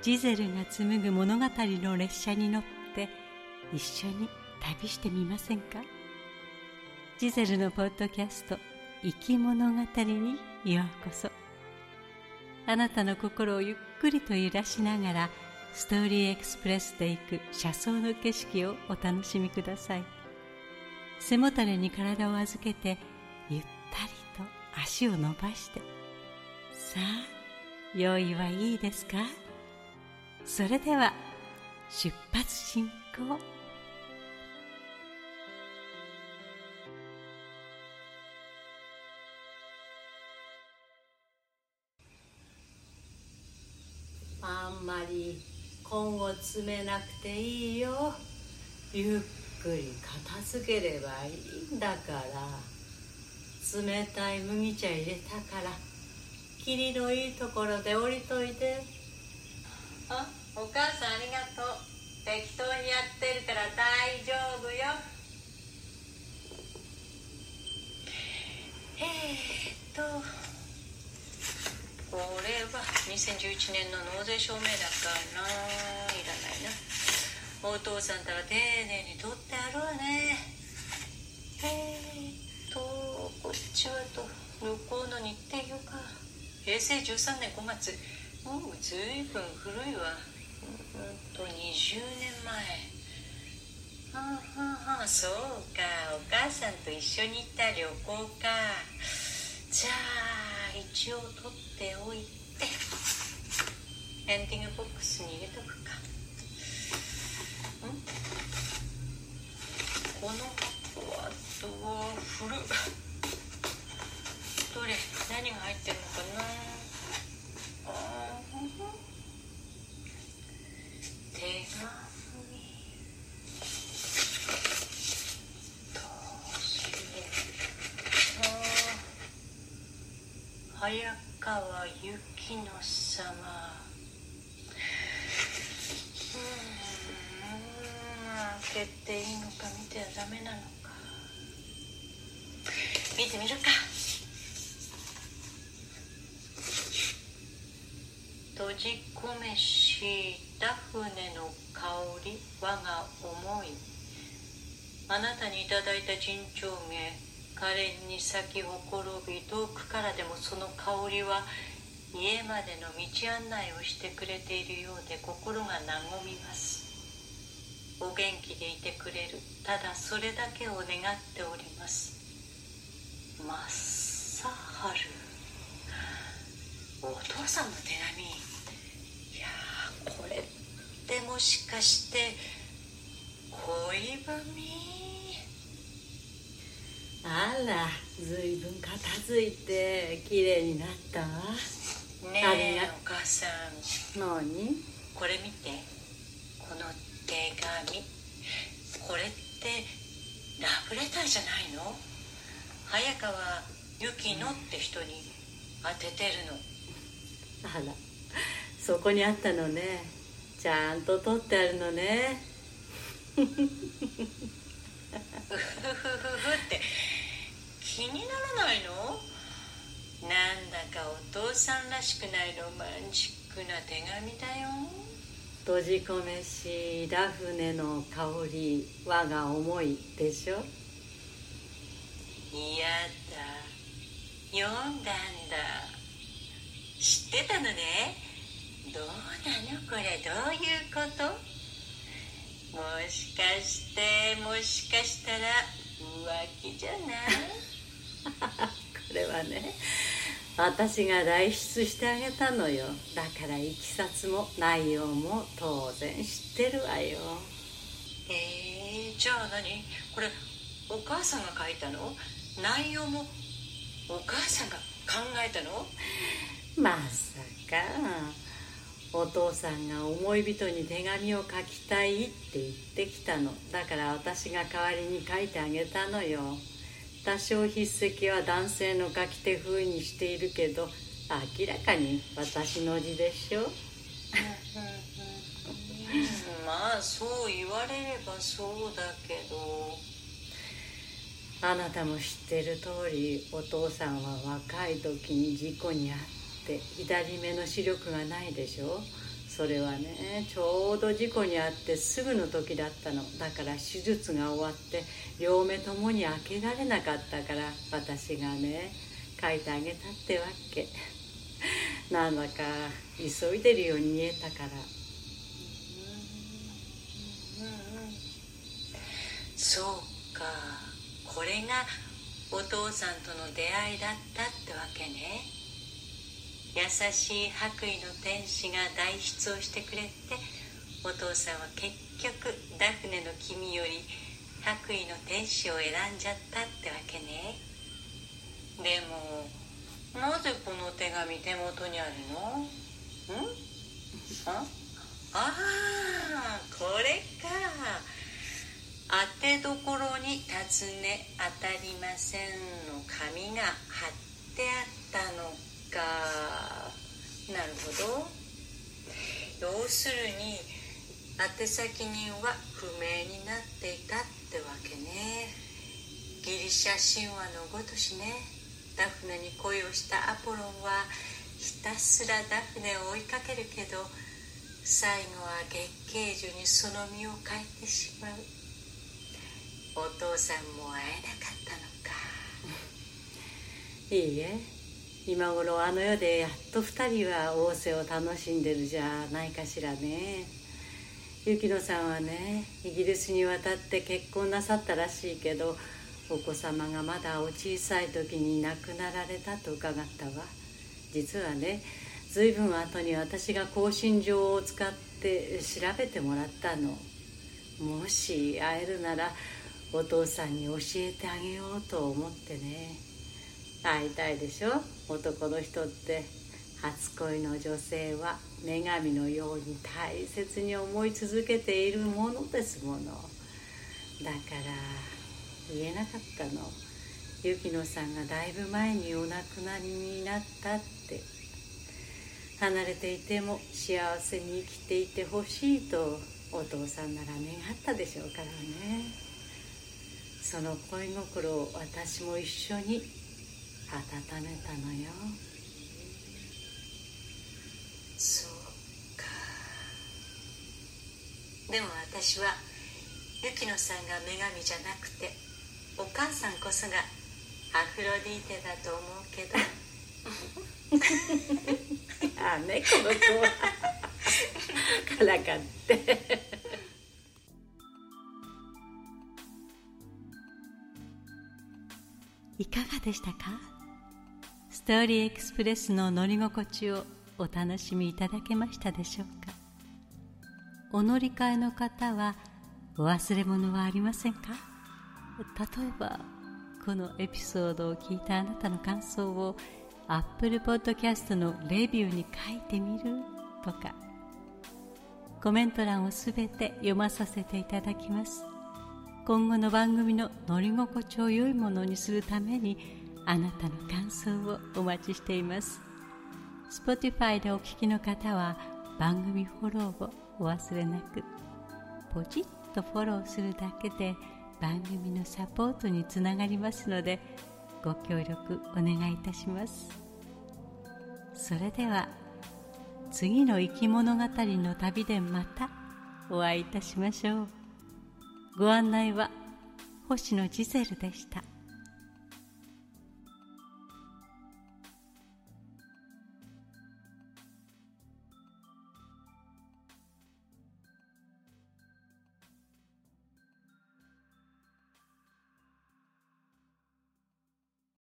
ジゼルが紡ぐ物語の列車に乗って一緒に旅してみませんか？ジゼルのポッドキャスト「生き物語」にようこそ。あなたの心をゆっくりと揺らしながらストーリーエクスプレスで行く車窓の景色をお楽しみください。背もたれに体を預けてゆったりと足を伸ばして。さあ用意はいいですか？それでは出発進行。あんまり根を詰めなくていいよ。ゆっくり片付ければいいんだから。冷たい麦茶入れたから。霧のいいところで降りといて。あお母さんありがとう。適当にやってるから大丈夫よ。えー、っと。これは2011年の納税証明だからな。いらないな。お父さんたら丁寧に取ってあるわね。えー、っとこっちはと向こうの日程表か。平成13年5月。もうずいぶん古いわ。と20年前。はあはあはあ。そうか。お母さんと一緒に行った旅行か。じゃあ一応取っておいて。エンディングボックスに入れとくか。ん。この箱はどう古っどれ？何が入ってるのかな？ああ早川由紀乃様。うん開けていいのか見てはダメなのか。見てみるか。閉じ込めした船の香り我が思い。あなたにいただいた陣長名可憐に咲きほころび遠くからでもその香りは家までの道案内をしてくれているようで心が和みます。お元気でいてくれる。ただそれだけを願っております。マッサハルお父さんの手紙。これってもしかして恋文あらずいぶん片付いてきれいになったわ。ねえお母さん。何？これ見て。この手紙。これってラブレターじゃないの？早川由紀乃って人に当ててるの。あらそこにあったのね。ちゃんと取ってあるのね。ふふふふふって。気にならないの？なんだかお父さんらしくないロマンチックな手紙だよ。閉じ込めしラフネの香り我が思いでしょ？嫌だ。読んだんだ。知ってたのねどうなのこれどういうこともしかしてもしかしたら浮気じゃないこれはね私が代筆してあげたのよ。だからいきさつも内容も当然知ってるわよ。えー、じゃあ何？これお母さんが書いたの？内容もお母さんが考えたの？まさかお父さんが思い人に手紙を書きたいって言ってきたの。だから私が代わりに書いてあげたのよ。多少筆跡は男性の書き手風にしているけど明らかに私の字でしょ。まあそう言われればそうだけど。あなたも知ってる通りお父さんは若い時に事故に遭って左目の視力がないでしょ？それはねちょうど事故に遭ってすぐの時だったの。だから手術が終わって両目ともに開けられなかったから私がね書いてあげたってわけ。なんだか急いでるように見えたから。そうか。これがお父さんとの出会いだったってわけね。優しい白衣の天使が代筆をしてくれてお父さんは結局ダフネの君より白衣の天使を選んじゃったってわけね。でもなぜこの手紙手元にあるの？ん？あ？あこれか。当てどころに尋ね当たりませんの紙が貼ってあったの。か。なるほど。要するに宛先人は不明になっていたってわけね。ギリシャ神話のごとしね。ダフネに恋をしたアポロンはひたすらダフネを追いかけるけど最後は月桂樹にその身を変えてしまう。お父さんも会えなかったのか。いいえ。今頃あの世でやっと2人は仰せを楽しんでるじゃないかしらね。雪乃さんはねイギリスに渡って結婚なさったらしいけどお子様がまだお小さい時に亡くなられたと伺ったわ。実はね随分後に私が更新状を使って調べてもらったの。もし会えるならお父さんに教えてあげようと思ってね。会いたいでしょ男の人って初恋の女性は女神のように大切に思い続けているものですものだから言えなかったの。雪乃さんがだいぶ前にお亡くなりになったって。離れていても幸せに生きていてほしいとお父さんなら願ったでしょうからね。その恋心を私も一緒に温めたのよ。そうか。でも私は雪乃さんが女神じゃなくてお母さんこそがアフロディーテだと思うけど。ああねこの子。はからかっていかがでしたか？ストーリーエクスプレスの乗り心地をお楽しみいただけましたでしょうか？お乗り換えの方はお忘れ物はありませんか？例えばこのエピソードを聞いたあなたの感想を Apple Podcast のレビューに書いてみるとか。コメント欄をすべて読まさせていただきます。今後の番組の乗り心地を良いものにするためにあなたの感想をお待ちしています。Spotify でお聞きの方は番組フォローをお忘れなくポチッとフォローするだけで番組のサポートにつながりますのでご協力お願いいたします。それでは次の生き物語の旅でまたお会いいたしましょう。ご案内は星野ジゼルでした。